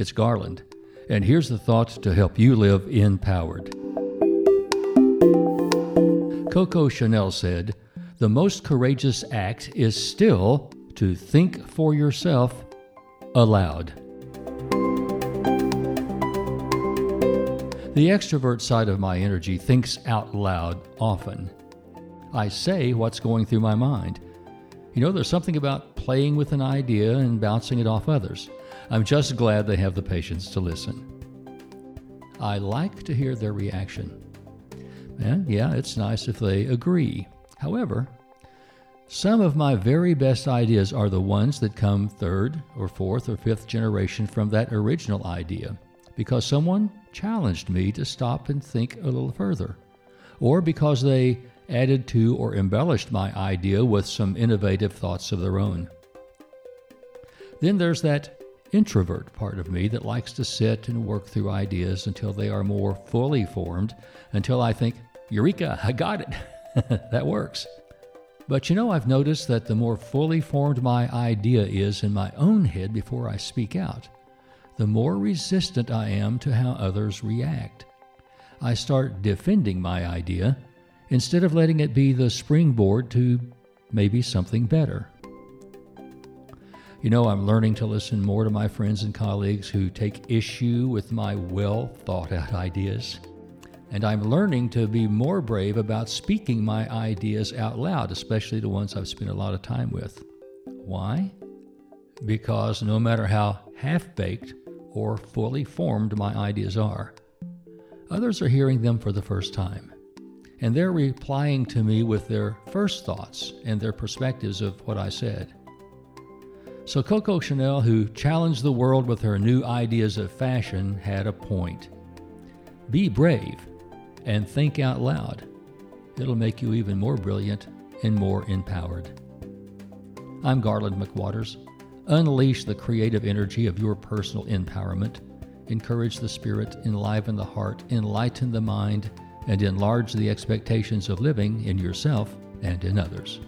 It's Garland, and here's the thought to help you live empowered. Coco Chanel said, The most courageous act is still to think for yourself aloud. The extrovert side of my energy thinks out loud often. I say what's going through my mind. You know, there's something about playing with an idea and bouncing it off others. I'm just glad they have the patience to listen. I like to hear their reaction. And yeah, it's nice if they agree. However, some of my very best ideas are the ones that come third or fourth or fifth generation from that original idea because someone challenged me to stop and think a little further, or because they added to or embellished my idea with some innovative thoughts of their own. Then there's that introvert part of me that likes to sit and work through ideas until they are more fully formed, until I think, Eureka, I got it. that works. But you know, I've noticed that the more fully formed my idea is in my own head before I speak out, the more resistant I am to how others react. I start defending my idea instead of letting it be the springboard to maybe something better. You know, I'm learning to listen more to my friends and colleagues who take issue with my well thought out ideas. And I'm learning to be more brave about speaking my ideas out loud, especially the ones I've spent a lot of time with. Why? Because no matter how half baked or fully formed my ideas are. Others are hearing them for the first time, and they're replying to me with their first thoughts and their perspectives of what I said. So Coco Chanel, who challenged the world with her new ideas of fashion, had a point. Be brave and think out loud. It'll make you even more brilliant and more empowered. I'm Garland McWaters. Unleash the creative energy of your personal empowerment. Encourage the spirit, enliven the heart, enlighten the mind, and enlarge the expectations of living in yourself and in others.